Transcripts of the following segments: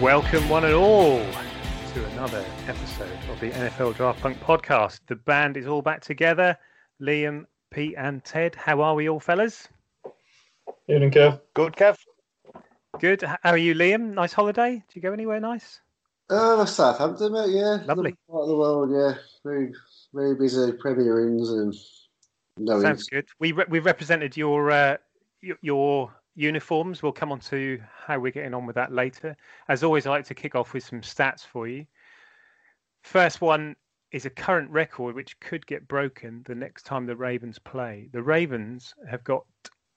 Welcome, one and all, to another episode of the NFL Draft Punk podcast. The band is all back together. Liam, Pete, and Ted. How are we all, fellas? Evening, Kev. Good, Kev. Good. How are you, Liam? Nice holiday? Did you go anywhere nice? Uh, Southampton, mate. Yeah, Lovely. Part of the world, yeah. Very, very busy Premier Inns and no Sounds Inns. good. We re- we represented your uh, your uniforms. We'll come on to how we're getting on with that later. As always, I like to kick off with some stats for you. First one is a current record which could get broken the next time the Ravens play. The Ravens have got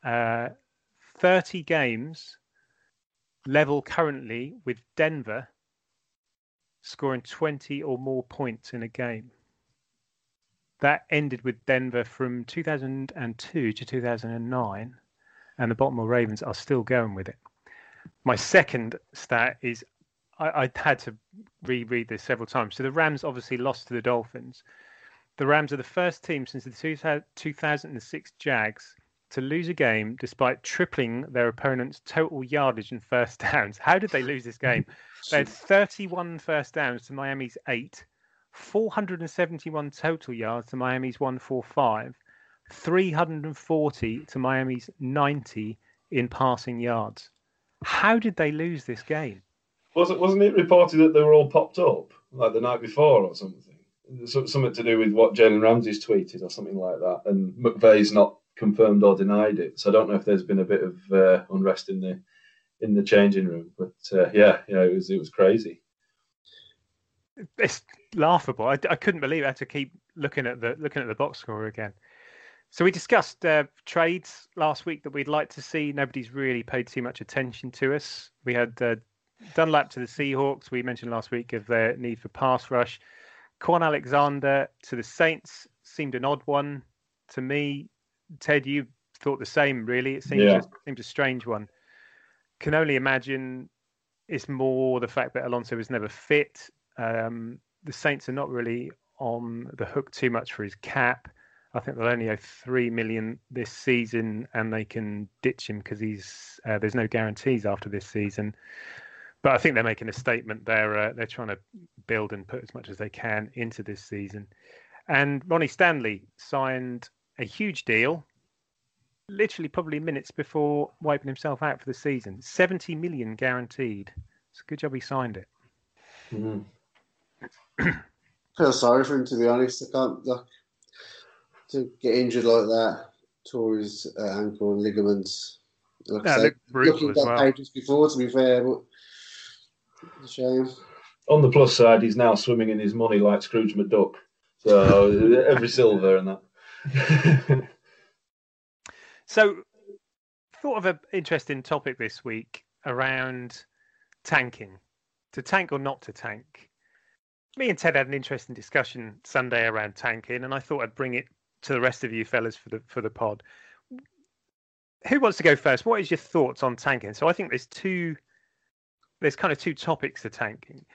uh, 30 games level currently with Denver scoring 20 or more points in a game. That ended with Denver from 2002 to 2009 and the Baltimore Ravens are still going with it. My second stat is I, I had to reread this several times. So the Rams obviously lost to the Dolphins. The Rams are the first team since the 2000 2006 Jags to lose a game despite tripling their opponent's total yardage and first downs. How did they lose this game? They had 31 first downs to Miami's eight, 471 total yards to Miami's 145, 340 to Miami's 90 in passing yards. How did they lose this game? Wasn't wasn't it reported that they were all popped up like the night before or something? So, something to do with what Jalen Ramsey's tweeted or something like that, and McVay's not confirmed or denied it. So I don't know if there's been a bit of uh, unrest in the in the changing room, but uh, yeah, yeah, it was it was crazy. It's laughable. I, I couldn't believe it. I had to keep looking at the looking at the box score again. So we discussed uh, trades last week that we'd like to see. Nobody's really paid too much attention to us. We had uh, Dunlap to the Seahawks. We mentioned last week of their need for pass rush. Kwon Alexander to the Saints seemed an odd one to me. Ted, you thought the same, really. It seems Yeah. a, seemed a strange one. Can only imagine it's more the fact that Alonso was never fit. Um, the Saints are not really on the hook too much for his cap. I think they'll only owe three million this season, and they can ditch him because he's uh, there's no guarantees after this season. But I think they're making a statement. They're uh, they're trying to build and put as much as they can into this season. And Ronnie Stanley signed a huge deal, literally probably minutes before wiping himself out for the season. Seventy million guaranteed. It's a good job he signed it. Mhm. feel sorry for him to be honest. I can't like to get injured like that. Tore his uh, ankle and ligaments. Like Yeah, say, looked brutal looking as back well. pages before, to be fair, but a shame. On the plus side, he's now swimming in his money like Scrooge McDuck. So every silver and that. So, thought of an interesting topic this week around tanking. To tank or not to tank. Me and Ted had an interesting discussion Sunday around tanking, and I thought I'd bring it to the rest of you fellas for the for the pod. Who wants to go first? What is your thoughts on tanking? So I think there's two there's kind of two topics to tanking.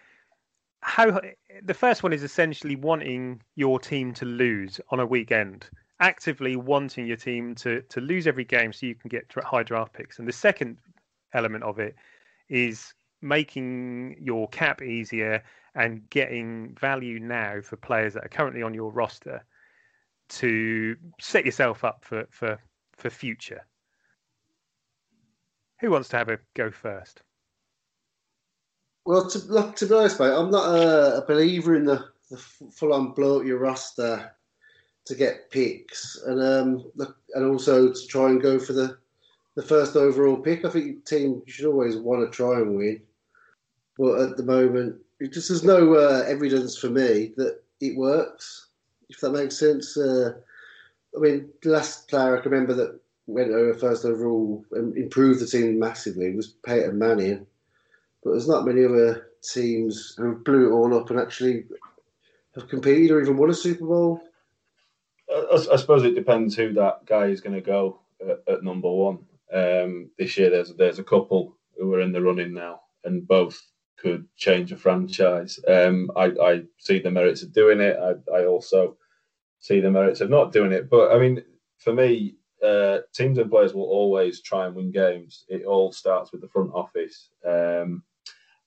how the first one is essentially wanting your team to lose on a weekend, actively wanting your team to to lose every game so you can get high draft picks. And the second element of it is making your cap easier and getting value now for players that are currently on your roster to set yourself up for for for future. Who wants to have a go first? Well, to, look, to be honest, mate, I'm not a, a believer in the, the full-on blow up your roster to get picks, and um, look, and also to try and go for the the first overall pick. I think your team you should always want to try and win, but at the moment, it just there's no uh, evidence for me that it works. If that makes sense. Uh, I mean, the last player I can remember that went over first overall and improved the team massively was Peyton Manning but there's not many other teams who blew it all up and actually have competed or even won a Super Bowl. I, I suppose it depends who that guy is going to go at, at, number one. Um, this year, there's there's a couple who are in the running now, and both could change a franchise. Um, I, I see the merits of doing it. I, I also see the merits of not doing it. But I mean, for me, uh, teams and players will always try and win games. It all starts with the front office. Um,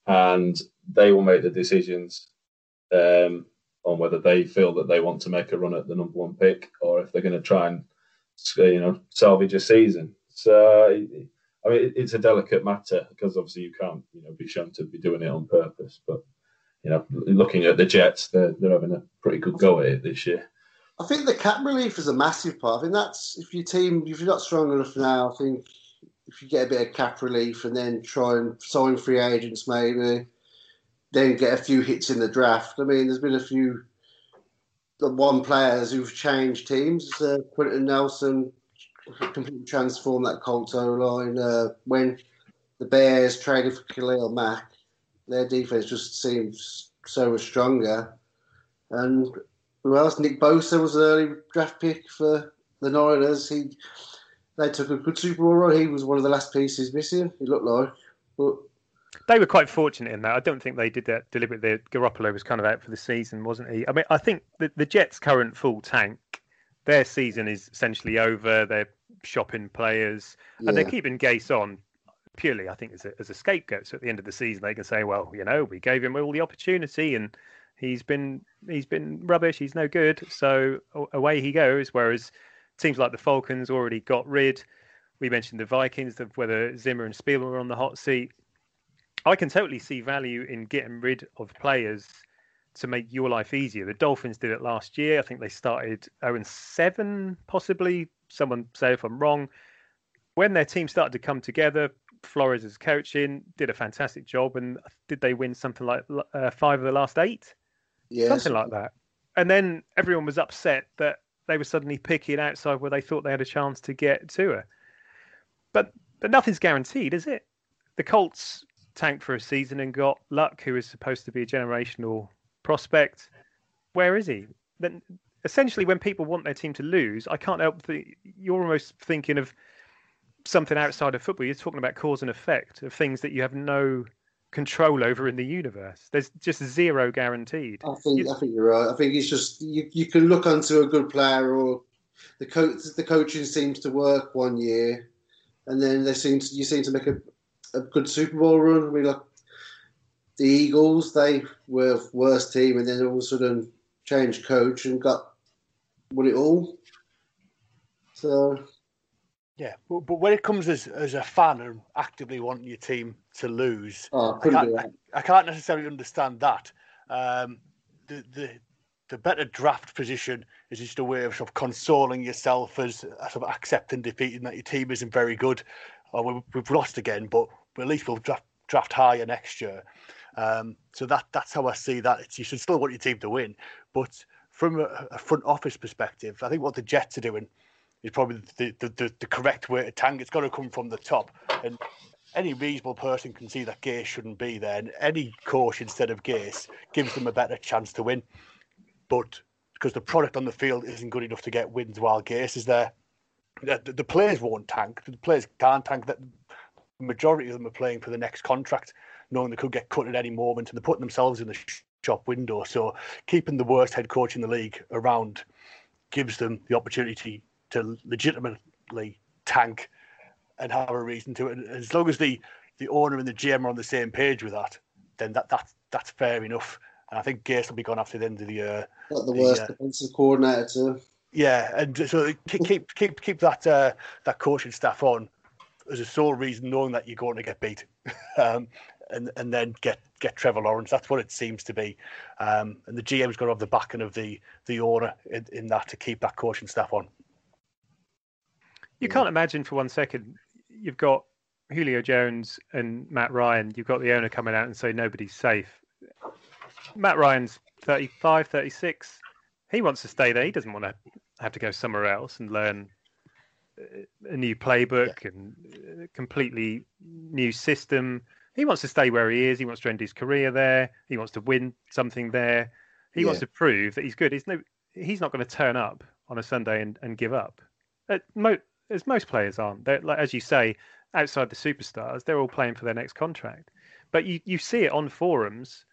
and they will make the decisions um, on whether they feel that they want to make a run at the number one pick or if they're going to try and you know salvage a season. So I mean, it's a delicate matter because obviously you can't you know be shown to be doing it on purpose. But you know, looking at the Jets, they're they're having a pretty good go at it this year. I think the cap relief is a massive part. I think that's if your team if you're not strong enough now, I think if you get a bit of cap relief and then try and sign free agents, maybe then get a few hits in the draft. I mean, there's been a few the one players who've changed teams. Uh, Quenton Nelson completely transformed that Colts O line uh, when the Bears traded for Khalil Mack. Their defense just seems so much stronger. And who else? Nick Bosa was an early draft pick for the Niners. He they took a good Super Bowl run. He was one of the last pieces missing. He looked like, but they were quite fortunate in that. I don't think they did that deliberately. Garoppolo was kind of out for the season, wasn't he? I mean, I think the, the Jets' current full tank, their season is essentially over. They're shopping players and they're keeping Gase on purely, I think, as a, as a scapegoat. So at the end of the season, they can say, well, you know, we gave him all the opportunity and he's been he's been rubbish. He's no good. So away he goes. Whereas teams like the Falcons already got rid. We mentioned the Vikings, of whether Zimmer and Spielman were on the hot seat. I can totally see value in getting rid of players to make your life easier. The Dolphins did it last year. I think they started 0 7, possibly. Someone say if I'm wrong. When their team started to come together, Flores as coaching did a fantastic job. And did they win something like uh, five of the last eight? Yeah, something like that. And then everyone was upset that they were suddenly picking outside where they thought they had a chance to get to her. But but nothing's guaranteed, is it? The Colts tanked for a season and got Luck, who is supposed to be a generational prospect. Where is he? Then essentially, when people want their team to lose, I can't help the, you're almost thinking of something outside of football. You're talking about cause and effect of things that you have no control over in the universe. There's just zero guaranteed. I think you, I think you're right. I think it's just you, you can look onto a good player or the coach the coaching seems to work one year and then they seem to, you seem to make a, a good Super Bowl run. I mean like the Eagles, they were worst team and then all of a sudden changed coach and got won it all. So yeah, but, but when it comes as, as a fan and actively wanting your team to lose, oh, I, can't, I, I, can't necessarily understand that. Um, the, the the better draft position is just a way of sort of consoling yourself as sort of accepting defeat and that your team isn't very good. Or we've lost again, but, but at least we'll draft draft higher next year. Um, so that that's how I see that. It's, you should still want your team to win, but from a, a front office perspective, I think what the Jets are doing is probably the, the, the, the, correct way to tank. It's got to come from the top. And any reasonable person can see that Gase shouldn't be there. And any coach instead of Gase gives them a better chance to win. But because the product on the field isn't good enough to get wins while Gase is there, the, the, players won't tank. The players can't tank. That the majority of them are playing for the next contract, knowing they could get cut at any moment, and they're putting themselves in the shop window. So keeping the worst head coach in the league around gives them the opportunity to legitimately tank and have a reason to it. And as long as the the owner and the GM are on the same page with that, then that that's that's fair enough. And I think Gase will be gone after the end of the year. Not the worst the, uh, defensive coordinator too. Yeah, and so keep keep keep that uh, that coaching staff on as a sole reason, knowing that you're going to get beat, um, and and then get get Trevor Lawrence. That's what it seems to be, um, and the GM's got to have the backing of the the owner in, in that to keep that coaching staff on. You can't imagine for one second you've got Julio Jones and Matt Ryan. You've got the owner coming out and say nobody's safe. Matt Ryan's 35, 36 he wants to stay there. He doesn't want to have to go somewhere else and learn a new playbook yeah. and a completely new system. He wants to stay where he is. He wants to end his career there. He wants to win something there. He yeah. wants to prove that he's good. He's no, he's not going to turn up on a Sunday and, and give up. Uh, mo, as most players aren't. They're, like, as you say, outside the superstars, they're all playing for their next contract. But you, you see it on forums.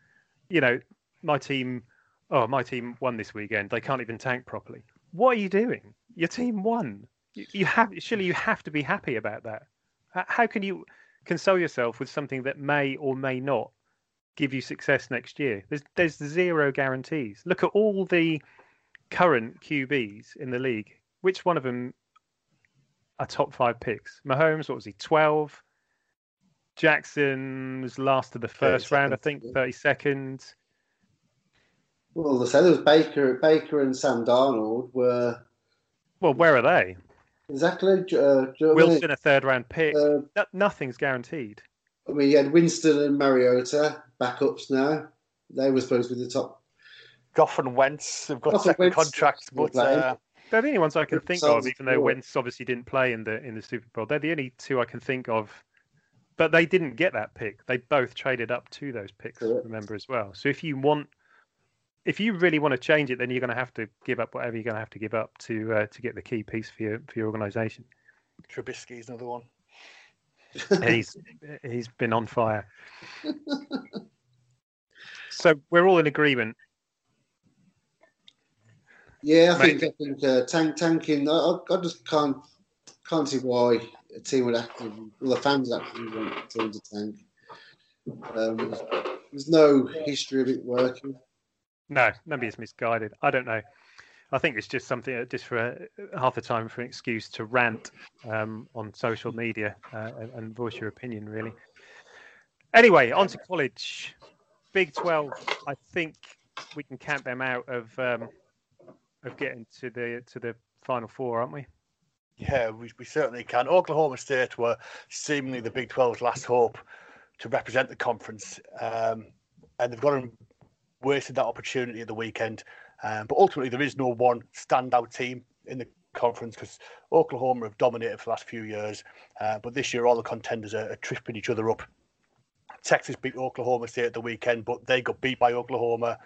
You know, my team oh, my team won this weekend. They can't even tank properly. What are you doing? Your team won. You, you have surely you have to be happy about that. How can you console yourself with something that may or may not give you success next year? There's there's zero guarantees. Look at all the current QBs in the league. Which one of them are top five picks? Mahomes, what was he? Twelve. Jackson was last of the first round, I think, thirty second. Well, they said it was Baker, Baker and Sam Darnold were. Well, where are they? Exactly. Uh, Wilson, a third round pick. Uh, no, nothing's guaranteed. I mean, you had Winston and Mariota backups now. They were supposed to be the top. Goff and Wentz have got Goff second Wentz contracts, but uh, they're the only ones I can think of. Even though Wentz obviously didn't play in the in the Super Bowl, they're the only two I can think of. But they didn't get that pick. They both traded up to those picks. Correct. Remember as well. So if you want if you really want to change it, then you're going to have to give up whatever you're going to have to give up to uh, to get the key piece for your for your organisation. Trubisky's another one. he's he's been on fire. so we're all in agreement. Yeah, I think I think uh, tank tanking. I, I just can't can't see why a team would actually, well, the fans actually want a team to tank. Um, there's no history of it working. No, maybe it's misguided. I don't know. I think it's just something uh, just for a, half the time for an excuse to rant um, on social media uh, and, and, voice your opinion, really. Anyway, on to college. Big 12, I think we can count them out of um, of getting to the to the final four, aren't we? Yeah, we, we certainly can. Oklahoma State were seemingly the Big 12's last hope to represent the conference, um, and they've got wasted that opportunity at the weekend. Um, but ultimately, there is no one standout team in the conference because Oklahoma have dominated for the last few years. Uh, but this year, all the contenders are, are, tripping each other up. Texas beat Oklahoma State at the weekend, but they got beat by Oklahoma.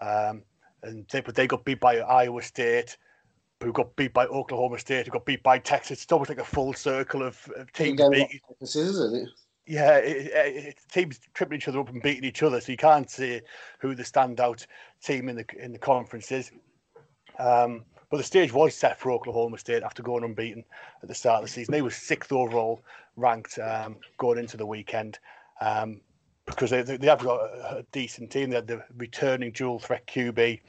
Um, and they, but they got beat by Iowa State, who got beat by Oklahoma State, who got beat by Texas. It's almost like a full circle of, of teams beating. Isn't it? Yeah, it, it, teams tripping each other up and beating each other, so you can't see who the standout team in the in the conference is. Um, but the stage was set for Oklahoma State after going unbeaten at the start of the season. They were sixth overall ranked um, going into the weekend um, because they, they have got a, decent team. They had the returning dual threat QB,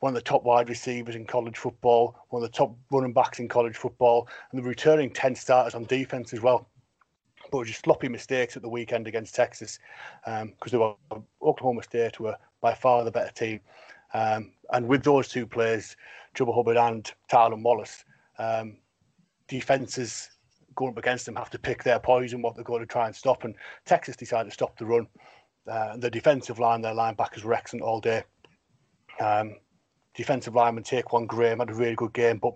one of the top wide receivers in college football, one of the top running backs in college football, and the returning 10 starters on defense as well but just sloppy mistakes at the weekend against Texas because um, Oklahoma State were by far the better team. Um, and with those two players, Chuba Hubbard and Tylan Wallace, um, defenses going up against them have to pick their poison, what they're going to try and stop. And Texas decided to stop the run. Uh, the defensive line, their linebackers were excellent all day. Um, defensive lineman Ta'Quon Graham had a really good game, but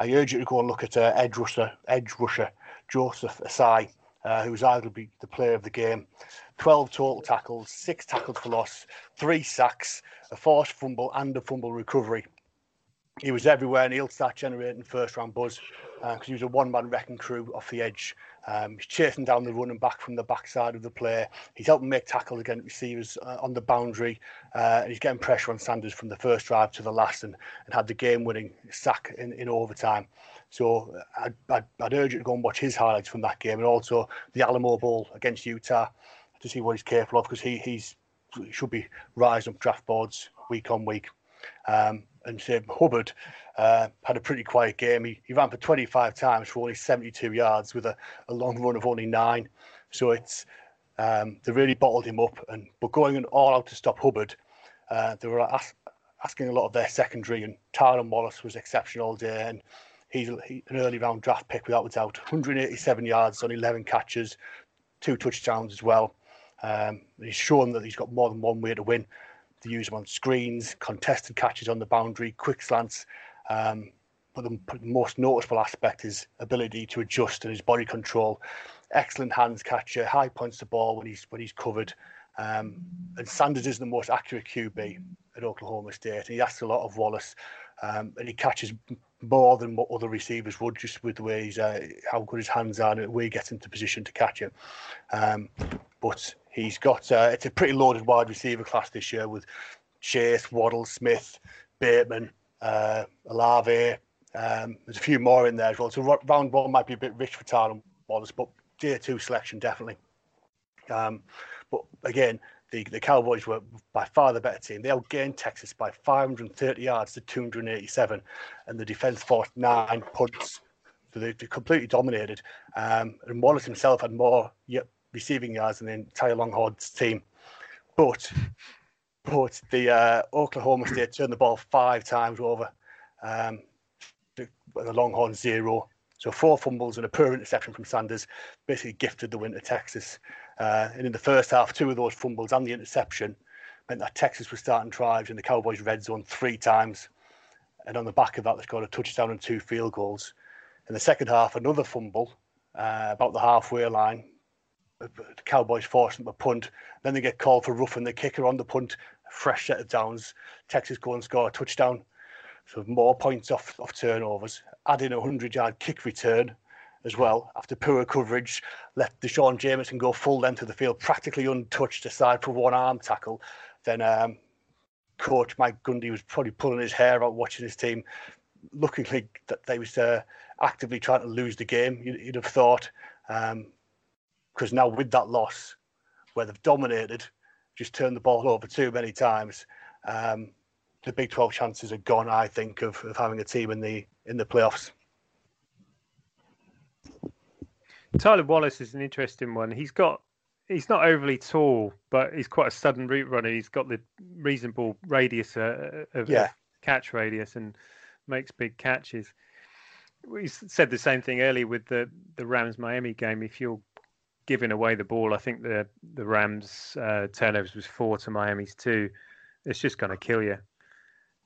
I urge you to go and look at uh, edge rusher, edge rusher Joseph Ossai uh, who was arguably the player of the game. 12 total tackles, six tackles for loss, three sacks, a forced fumble, and a fumble recovery. he was everywhere and he'll start generating first round buzz because uh, he was a one man wrecking crew off the edge. Um, he's chasing down the running back from the backside of the play. He's helping make tackles against receivers uh, on the boundary. Uh, and he's getting pressure on Sanders from the first drive to the last and, and had the game winning sack in, in overtime. So I'd, I'd, I'd, urge you to go and watch his highlights from that game and also the Alamo Bowl against Utah to see what he's capable of because he he's should be rising up draft boards week on week. Um, and say Hubbard uh, had a pretty quiet game. He, he ran for 25 times for only 72 yards with a, a long run of only nine. So it's um, they really bottled him up. And but going all out to stop Hubbard, uh, they were ask, asking a lot of their secondary. And Tylan Wallace was exceptional all day. And he's an early round draft pick without a doubt. 187 yards on 11 catches, two touchdowns as well. Um, he's shown that he's got more than one way to win. They use him on screens, contested catches on the boundary, quick slants. Um, but the most noticeable aspect is ability to adjust and his body control. Excellent hands catcher, high points the ball when he's when he's covered. Um, and Sanders is the most accurate QB at Oklahoma State. And he asks a lot of Wallace, um, and he catches more than what other receivers would just with the way he's uh, how good his hands are and he gets into position to catch it. Um, but he's got uh, it's a pretty loaded wide receiver class this year with Chase, Waddle, Smith, Bateman, uh, Olave. Um, there's a few more in there as well. So round one might be a bit rich for Tylan Wallace, but day two selection definitely. Um, but again, the, the Cowboys were by far the better team. They outgained Texas by 530 yards to 287, and the defense forced nine punts. So they, they completely dominated. Um, and Wallace himself had more yep, receiving yards than the entire Longhorns team. But but the uh, Oklahoma State turned the ball five times over. Um, the, the Longhorns zero. So four fumbles and a poor interception from Sanders basically gifted the win to Texas. Uh, and in the first half, two of those fumbles and the interception meant that Texas was starting drives in the Cowboys' red zone three times. And on the back of that, they scored a touchdown and two field goals. In the second half, another fumble uh, about the halfway line. The Cowboys forced them to punt. Then they get called for roughing the kicker on the punt. Fresh set of downs. Texas go and score a touchdown. So more points off, off turnovers. Add in a 100 yard kick return as well after poor coverage. Let D'Shawn Jamison go full length of the field, practically untouched aside for one arm tackle. Then um, coach Mike Gundy was probably pulling his hair out watching his team, looking like that they was uh, actively trying to lose the game. You'd, you'd have thought, because um, now with that loss, where they've dominated, just turned the ball over too many times. Um, the Big 12 chances are gone, I think, of, of having a team in the in the playoffs. Tylan Wallace is an interesting one. He's got he's not overly tall, but he's quite a sudden route runner. He's got the reasonable radius uh, of, yeah. catch radius and makes big catches. We said the same thing earlier with the the Rams Miami game. If you're giving away the ball, I think the the Rams uh, turnovers was four to Miami's two. It's just going to kill you.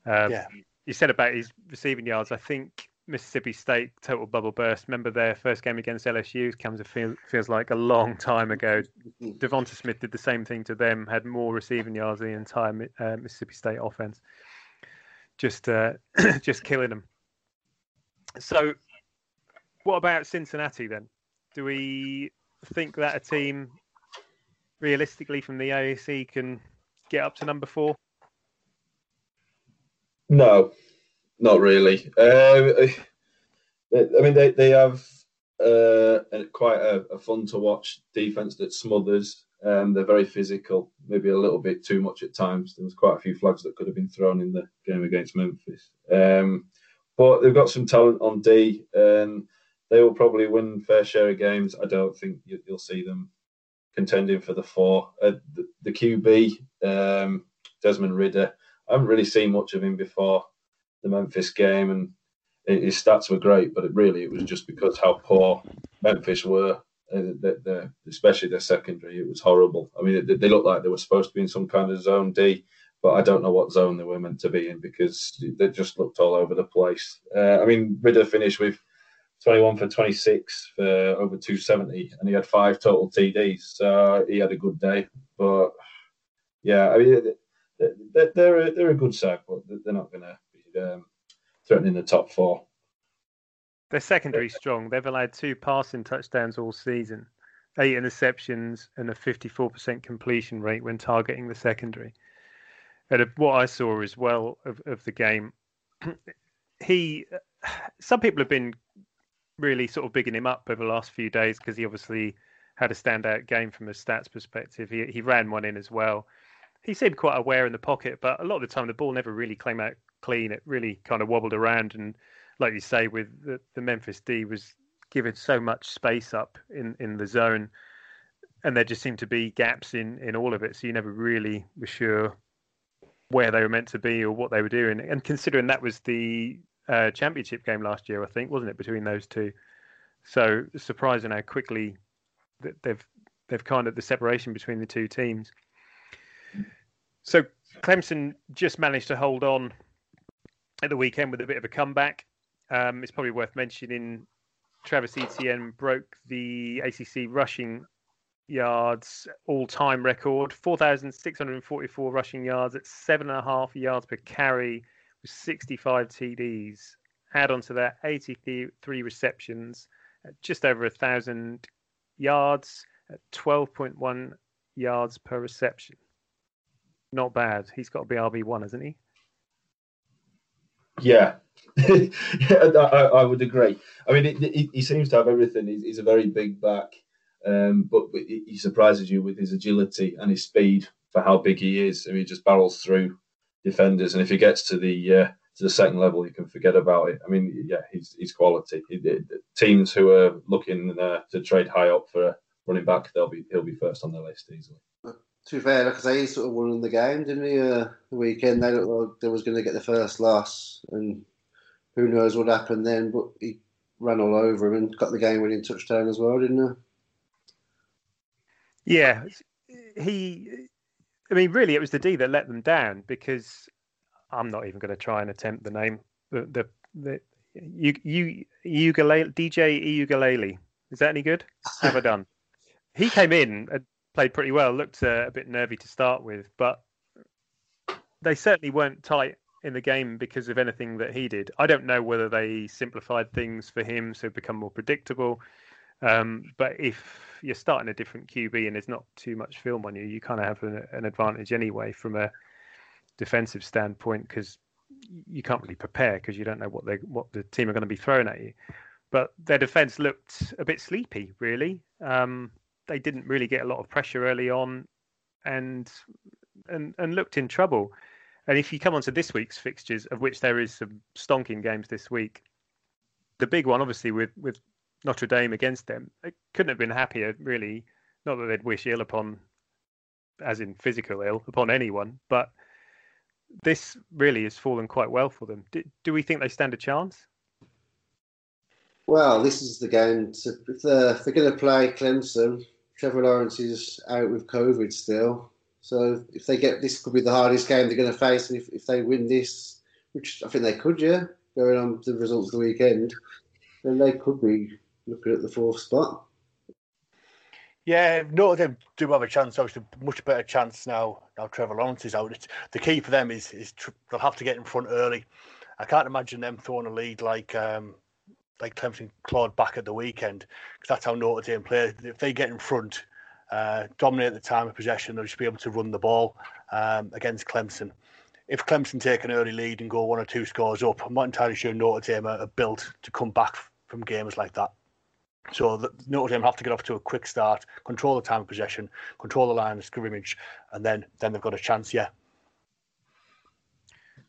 Um, yeah. You said about his receiving yards. I think Mississippi State total bubble burst. Remember their first game against LSU? Comes a feel, feels like a long time ago. Devonta Smith did the same thing to them. Had more receiving yards than the entire uh, Mississippi State offense. Just, uh, just killing them. So, what about Cincinnati then? Do we think that a team, realistically, from the AAC can get up to number four? No, not really. Uh, I mean, they, they have uh, quite a, a, fun to watch defense that smothers. Um, they're very physical, maybe a little bit too much at times. There was quite a few flags that could have been thrown in the game against Memphis. Um, but they've got some talent on D, and they will probably win fair share of games. I don't think you, will see them contending for the four. Uh, the, the, QB, um, Desmond Ridder, I haven't really seen much of him before the Memphis game, and his stats were great, but it really it was just because how poor Memphis were, uh, especially their secondary. It was horrible. I mean, they, looked like they were supposed to be in some kind of zone D, but I don't know what zone they were meant to be in because they just looked all over the place. Uh, I mean, Ridder finished with 21 for 26 for over 270, and he had five total TDs, so he had a good day. But yeah, I mean, they're they're a, they're a good side, but they're not going to um, threatening the top four. Their secondary strong. They've allowed two passing touchdowns all season, eight interceptions, and a 54% completion rate when targeting the secondary. And what I saw as well of, of the game, he, some people have been really sort of bigging him up over the last few days because he obviously had a standout game from a stats perspective. He he ran one in as well. He seemed quite aware in the pocket, but a lot of the time the ball never really came out clean. It really kind of wobbled around, and like you say, with the, the Memphis D was given so much space up in in the zone, and there just seemed to be gaps in in all of it. So you never really were sure where they were meant to be or what they were doing. And considering that was the uh, championship game last year, I think, wasn't it, between those two? So surprising how quickly they've they've kind of the separation between the two teams. So Clemson just managed to hold on at the weekend with a bit of a comeback. Um, it's probably worth mentioning Travis Etienne broke the ACC rushing yards all-time record, 4,644 rushing yards at seven and a half yards per carry with 65 TDs. Add on to that 83 receptions at just over a thousand yards at 12.1 yards per reception. Not bad. He's got to be RB one, hasn't he? Yeah, I, I, would agree. I mean, it, it, he seems to have everything. He's, he's a very big back, um, but, he surprises you with his agility and his speed for how big he is. I mean, he just barrels through defenders, and if he gets to the uh, to the second level, you can forget about it. I mean, yeah, he's he's quality. He, teams who are looking uh, to trade high up for a running back, they'll be he'll be first on their list easily. To be fair, because he sort of won the game, didn't he? Uh, the weekend they looked like they was going to get the first loss, and who knows what happened then? But he ran all over him and got the game-winning touchdown as well, didn't he? Yeah, he. I mean, really, it was the D that let them down because I'm not even going to try and attempt the name. The the, the you you ukulele DJ ukulele. Is that any good? Have I done? he came in played pretty well. Looked uh, a bit nervy to start with, but they certainly weren't tight in the game because of anything that he did. I don't know whether they simplified things for him so become more predictable. Um, but if you're starting a different QB and there's not too much film on you, you kind of have an, an advantage anyway from a defensive standpoint because you can't really prepare because you don't know what they what the team are going to be throwing at you. But their defense looked a bit sleepy, really. Um, they didn't really get a lot of pressure early on, and and and looked in trouble. And if you come on to this week's fixtures, of which there is some stonking games this week, the big one, obviously, with with Notre Dame against them, it couldn't have been happier, really. Not that they'd wish ill upon, as in physical ill, upon anyone, but this really has fallen quite well for them. Do, do we think they stand a chance? Well, this is the game. To, if they're, they're going to play Clemson, Trevor Lawrence is out with COVID still. So if they get this, could be the hardest game they're going to face. And if, if they win this, which I think they could, yeah, going on the results of the weekend, then they could be looking at the fourth spot. Yeah, no, they do have a chance. Obviously, much better chance now. Now Trevor Lawrence is out. It's, the key for them is is tr- they'll have to get in front early. I can't imagine them throwing a lead like um, like Clemson clawed back at the weekend because that's how Notre Dame play. If they get in front, uh, dominate the time of possession, they'll just be able to run the ball um, against Clemson. If Clemson take an early lead and go one or two scores up, I'm not entirely sure Notre Dame are built to come back from games like that. So the, Notre Dame have to get off to a quick start, control the time of possession, control the line of scrimmage, and then then they've got a chance. Yeah.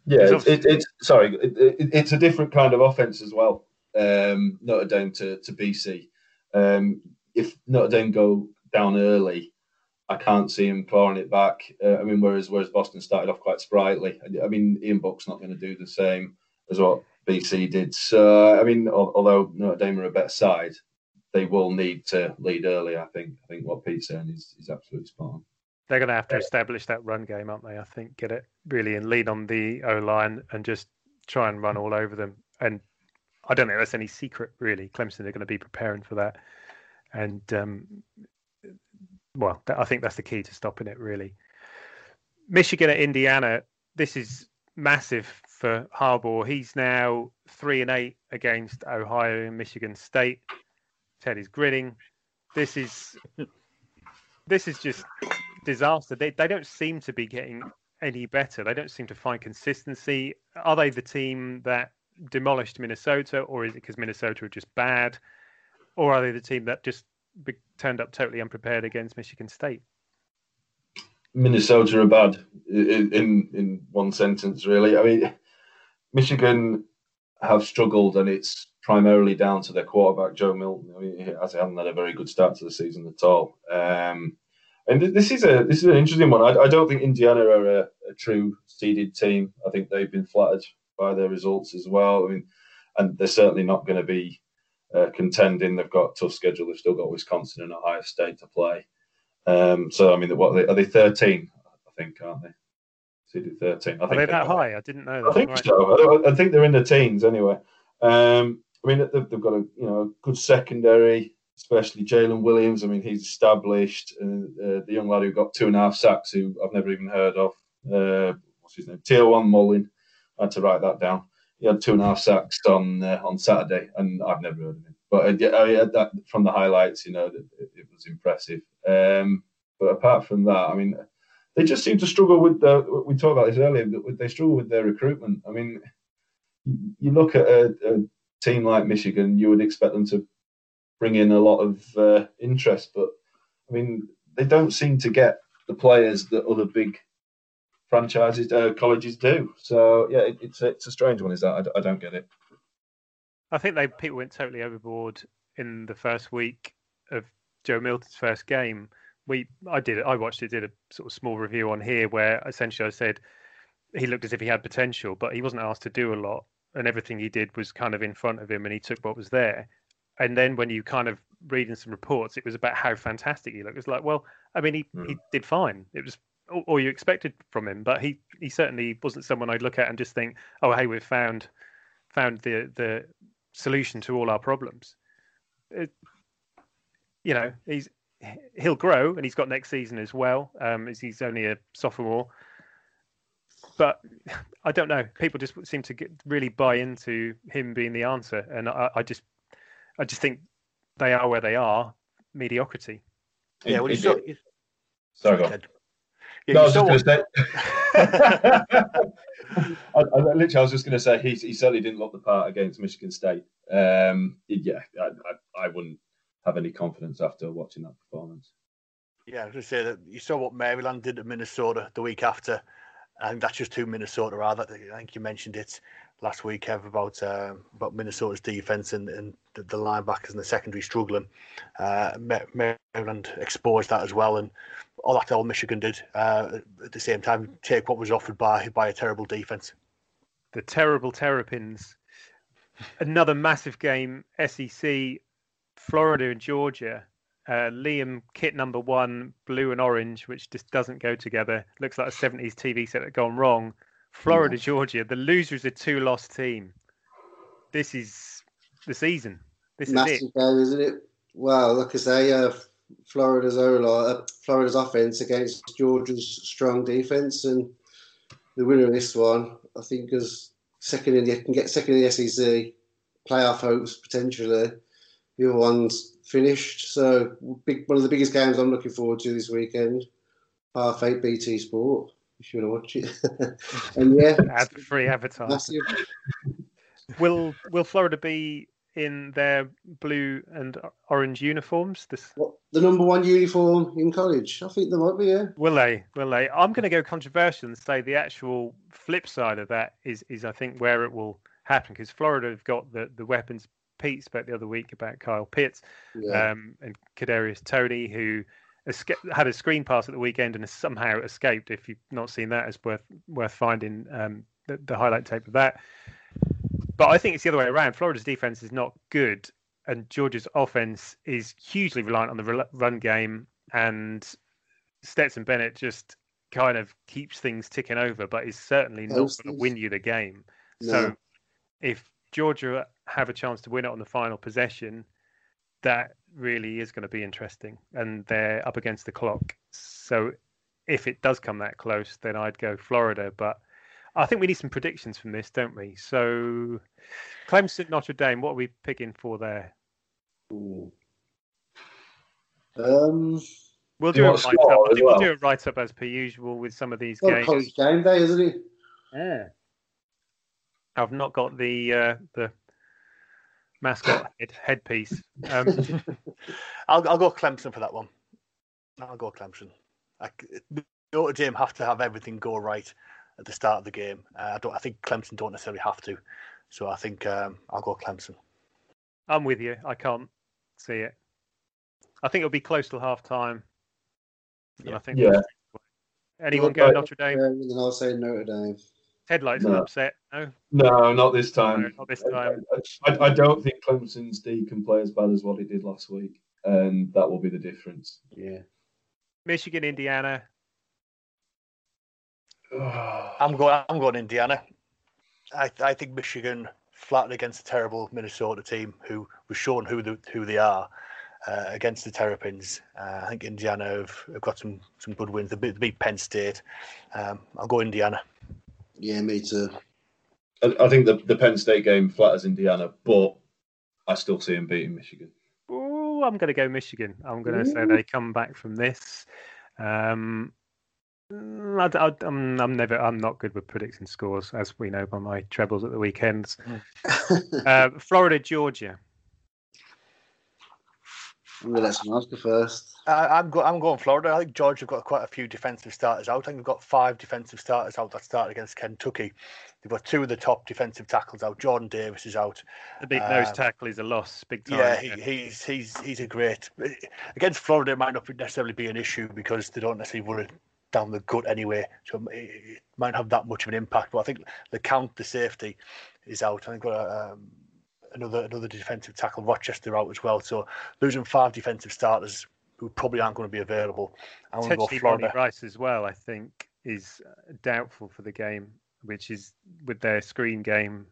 Yeah, it's, it, it's sorry, it, it's a different kind of offense as well. Um, Notre Dame to to BC. Um, if Notre Dame go down early, I can't see him clawing it back. Uh, I mean, whereas whereas Boston started off quite sprightly. I mean, Ian Book's not going to do the same as what BC did. So I mean, although Notre Dame are a better side, they will need to lead early. I think. I think what Pete's saying is is absolutely spot on. They're going to have to establish that run game, aren't they? I think get it really and lean on the O line and just try and run all over them. And I don't think that's any secret, really. Clemson are going to be preparing for that, and um, well, I think that's the key to stopping it. Really, Michigan at Indiana. This is massive for Harbaugh. He's now three and eight against Ohio and Michigan State. Ted is grinning. This is this is just disaster. They they don't seem to be getting any better. They don't seem to find consistency. Are they the team that demolished Minnesota, or is it because Minnesota are just bad, or are they the team that just be, turned up totally unprepared against Michigan State? Minnesota are bad in, in in one sentence, really. I mean, Michigan have struggled, and it's primarily down to their quarterback Joe Milton. I mean, he hasn't had a very good start to the season at all. Um, and this is a this is an interesting one. I, I don't think Indiana are a, a, true seeded team. I think they've been flattered by their results as well. I mean, and they're certainly not going to be uh, contending. They've got a tough schedule. They've still got Wisconsin and Ohio State to play. Um, so I mean, what are they, are they? Thirteen, I think, aren't they? Seeded thirteen. I think are they that high? I didn't know. That. I think right. so. I, I, think they're in the teens anyway. Um, I mean, they've, they've, got a you know a good secondary, especially Jalen Williams. I mean, he's established. And uh, the young lad who got two and a half sacks, who I've never even heard of. Uh, what's his name? Tiawan Mullen. I had to write that down. He had two and a half sacks on uh, on Saturday, and I've never heard of him. But uh, I, I, that, from the highlights, you know, it, it was impressive. Um, but apart from that, I mean, they just seem to struggle with the. We talked about this earlier. They struggle with their recruitment. I mean, you look at a, a team like Michigan, you would expect them to bring in a lot of uh, interest, but I mean, they don't seem to get the players that other big franchises, uh, colleges do. So yeah, it, it's a, it's a strange one. Is that I, I don't get it. I think they people went totally overboard in the first week of Joe Milton's first game. We I did it. I watched it. Did a sort of small review on here where essentially I said he looked as if he had potential, but he wasn't asked to do a lot, and everything he did was kind of in front of him, and he took what was there. And then when you kind of reading some reports, it was about how fantastic he looked. It's like, well, I mean, he, mm. he did fine. It was all you expected from him, but he, he certainly wasn't someone I'd look at and just think, oh, hey, we've found found the the solution to all our problems. It, you know, he's he'll grow, and he's got next season as well. Um, as he's only a sophomore, but I don't know. People just seem to get, really buy into him being the answer, and I, I just, I just think they are where they are, mediocrity. Yeah, well, you saw. Sorry, go yeah, no, I was just going to say. I, I, literally, I was just going to say he, he certainly didn't look the part against Michigan State. Um, yeah, I, I, I, wouldn't have any confidence after watching that performance. Yeah, I was going to say that you saw what Maryland did to Minnesota the week after. I think that's just who Minnesota are. That I think you mentioned it last week, about uh, about Minnesota's defense and, and the, the, linebackers and the secondary struggling. Uh, Maryland exposed that as well, and all that all Michigan did uh, at the same time take what was offered by by a terrible defense. The terrible Terrapins. Another massive game. SEC, Florida and Georgia. Uh, Liam kit number one, blue and orange, which just doesn't go together. Looks like a 70s TV set that gone wrong. Florida, Georgia, the losers a two loss team. This is the season. This Massive is it. game, isn't it? Wow, like I say, uh, Florida's uh, Florida's offense against Georgia's strong defense, and the winner of this one, I think, is second in the can get second in the SEC playoff hopes potentially. The other one's finished, so big one of the biggest games I'm looking forward to this weekend. Half eight BT Sport if you want to watch it. and yeah, Ad free advertising. will Will Florida be in their blue and orange uniforms? This what, the number one uniform in college. I think they might be. Yeah. Will they? Will they? I'm going to go controversial and say the actual flip side of that is is I think where it will happen because Florida have got the the weapons. Pete spoke the other week about Kyle Pitts yeah. um, and Kadarius Toney, who had a screen pass at the weekend and has somehow escaped. If you've not seen that, it's worth worth finding um, the, the, highlight tape of that. But I think it's the other way around. Florida's defense is not good, and Georgia's offense is hugely reliant on the run game. And Stetson Bennett just kind of keeps things ticking over, but is certainly not going to win you the game. No. So if Georgia have a chance to win it on the final possession, that really is going to be interesting, and they're up against the clock. So if it does come that close, then I'd go Florida. But I think we need some predictions from this, don't we? So, Clemson, Notre Dame, what are we picking for there? Ooh. Um, We'll do You a write up. I as think we'll well? do a write up as per usual with some of these well, games. college game day, isn't it? Yeah. I've not got the uh, the mascot head, headpiece. Um, I'll, I'll go Clemson for that one. I'll go Clemson. I, Notre Dame have to have everything go right at the start of the game. Uh, I don't. I think Clemson don't necessarily have to. So I think um, I'll go Clemson. I'm with you. I can't see it. I think it'll be close till half time. And I think Yeah. anyone Well, go Notre Dame? Yeah, and I'll say Notre Dame. Headlights No. are upset. No, No, not this no, time. not this time. I, I, I don't think Clemson's D can play as bad as what it did last week, and that will be the difference. Yeah. Michigan, Indiana. I'm going. I'm going Indiana. I, I think Michigan flattened against a terrible Minnesota team who was shown who the, who they are uh, against the Terrapins. Uh, I think Indiana have, have got some, some good wins. They beat, they beat Penn State. Um, I'll go Indiana. Yeah, me too. I, I think the, the Penn State game flatters Indiana, but I still see him beating Michigan. Oh, I'm going to go Michigan. I'm going to say they come back from this. Um, mm, I, I, am I'm never. I'm not good with predicting scores, as we know by my trebles at the weekends. uh, Florida, Georgia. I'm going to let someone else go first. I, I'm, go, I'm going Florida. I think Georgia have got quite a few defensive starters out. I think they've got five defensive starters out that started against Kentucky. They've got two of the top defensive tackles out. Jordan Davis is out. The big nose Um, tackle is a loss, big time. Yeah, he, he's he's he's a great against Florida. It might not necessarily be an issue because they don't necessarily run it down the gut anyway, so it, it might have that much of an impact. But I think the count, the safety, is out. I think got a, um, another another defensive tackle, Rochester out as well. So losing five defensive starters who probably aren't going to be available. I'm going to go Potentially Ronnie Florida. Rice as well. I think is uh, doubtful for the game, which is with their screen game.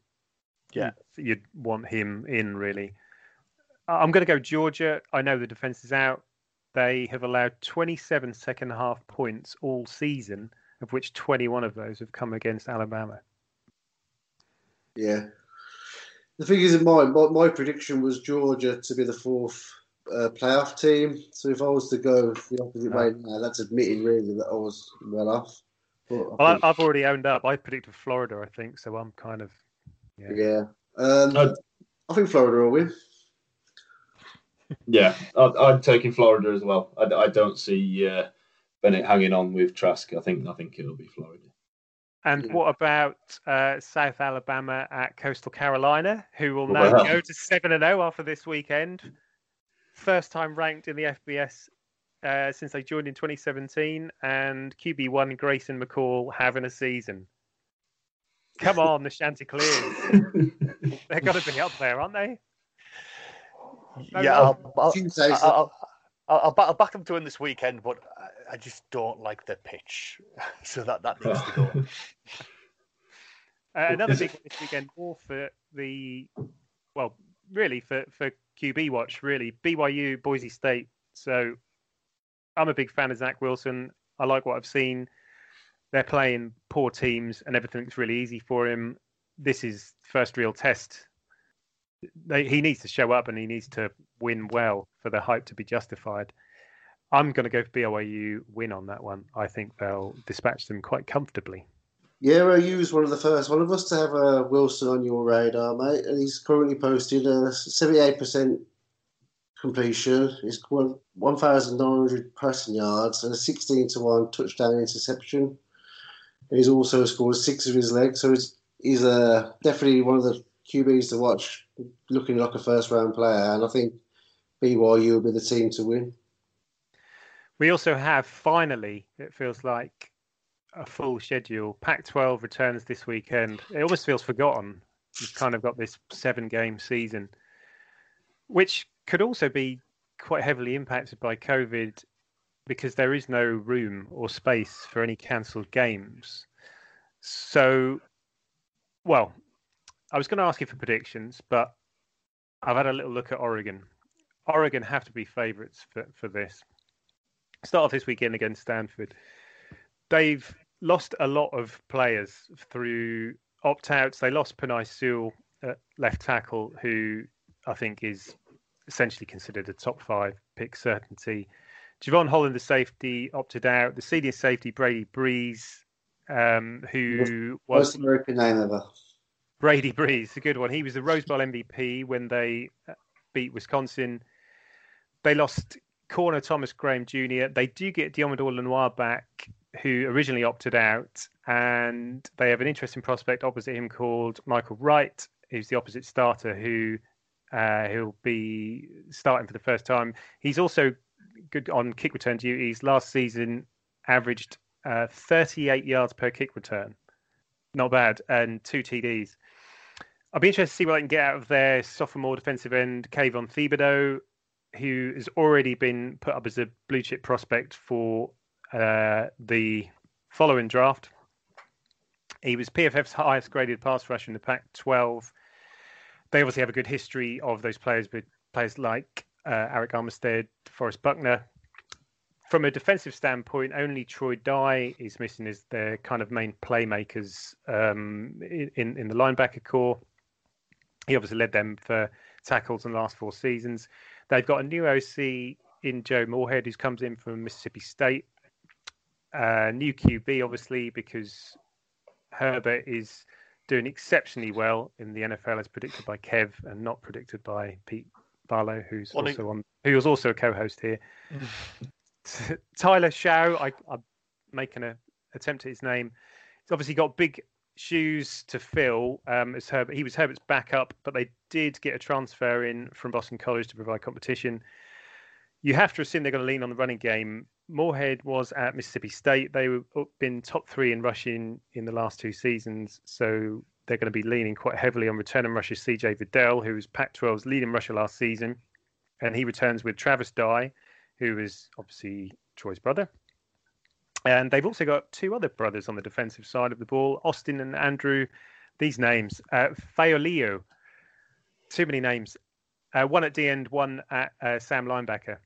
Yeah. you'd, you'd want him in really. I'm going to go Georgia. I know the defense is out. They have allowed 27 second half points all season, of which 21 of those have come against Alabama. Yeah. The thing is, in mind, my, my prediction was Georgia to be the fourth uh, playoff team. So if I was to go the opposite way now, that's admitting really that I was well off. But I Well, I, think- I've already owned up. I predicted Florida, I think, so I'm kind of. Yeah. yeah. Um, Uh, I think Florida will win. Yeah, I'd, I'd take in Florida as well. I, I don't see uh, Bennett hanging on with Trask. I think I think it'll be Florida. And Yeah. what about uh, South Alabama at Coastal Carolina, who will now well. go to seven and zero after this weekend? First time ranked in the FBS uh, since they joined in 2017, and QB one Grayson McCall having a season. Come on, the Chanticleers! They're got to be up there, aren't they? No, Yeah. I'll, I'll, I'll, I'll, I'll, I'll, back, I'll them to win this weekend, but I, I just don't like the pitch, so that that needs to go. Uh, another Is big one this weekend, more for the, well, really for, for QB watch, really. BYU, Boise State. So I'm a big fan of Zach Wilson. I like what I've seen. They're playing poor teams and everything's really easy for him. This is first real test. He needs to show up and he needs to win well for the hype to be justified. I'm going to go for BYU win on that one. I think they'll dispatch them quite comfortably. Yeah, you was one of the first one of us to have a Wilson on your radar, mate, and he's currently posted a seventy-eight percent completion. He's got one thousand nine hundred passing yards and a sixteen to one touchdown interception. And he's also scored six of his legs, so he's he's uh, definitely one of the QBs to watch, looking like a first-round player. And I think BYU will be the team to win. We also have finally, it feels like a full schedule. Pac 12 returns this weekend. It almost feels forgotten. We've kind of got this seven game season, which could also be quite heavily impacted by COVID because there is no room or space for any cancelled games. So, well, I was going to ask you for predictions, but I've had a little look at Oregon. Oregon have to be favourites for, for this. Start off this weekend against Stanford. They've lost a lot of players through opt outs. They lost Penei Sewell at left tackle, who I think is essentially considered a top five pick certainty. Jevon Holland, the safety, opted out. The senior safety, Brady Breeze, um, who was Most American name ever. Brady Breeze, a good one. He was the Rose Bowl MVP when they uh, beat Wisconsin. They lost corner Thomas Graham Jr. They do get Deommodore Lenoir back, who originally opted out, and they have an interesting prospect opposite him called Mykael Wright, who's the opposite starter, who uh, he'll be starting for the first time. He's also good on kick return duties. Last season, averaged uh, 38 yards per kick return. Not bad, and two TDs. I'll be interested to see what I can get out of their sophomore defensive end, Kayvon Thibodeaux, who has already been put up as a blue chip prospect for uh, the following draft. He was PFF's highest graded pass rusher in the Pac 12. They obviously have a good history of those players with players like uh, Arik Armstead, Forrest Buckner. From a defensive standpoint, only Troy Dye is missing as their kind of main playmakers um, in, in the linebacker core. He obviously led them for tackles in the last four seasons. They've got a new OC in Joe Moorhead, who comes in from Mississippi State. Uh, new QB, obviously, because Herbert is doing exceptionally well in the NFL as predicted by Kev and not predicted by Pete Barlow, who's also on, who was also a co-host here. Tyler Shaw, I, I'm making an attempt at his name. He's obviously got big shoes to fill. Um, as Herbert, he was Herbert's backup, but they did get a transfer in from Boston College to provide competition. You have to assume they're going to lean on the running game. Moorhead was at Mississippi State. They were up- been top three in rushing in the last two seasons, so they're going to be leaning quite heavily on return and rusher CJ Verdell, who was Pac-12's leading rusher last season, and he returns with Travis Dye, who is obviously Troy's brother. And they've also got two other brothers on the defensive side of the ball, Austin and Andrew. These names, uh, Faoliu, too many names. Uh, one at D end, one at uh, Sam linebacker.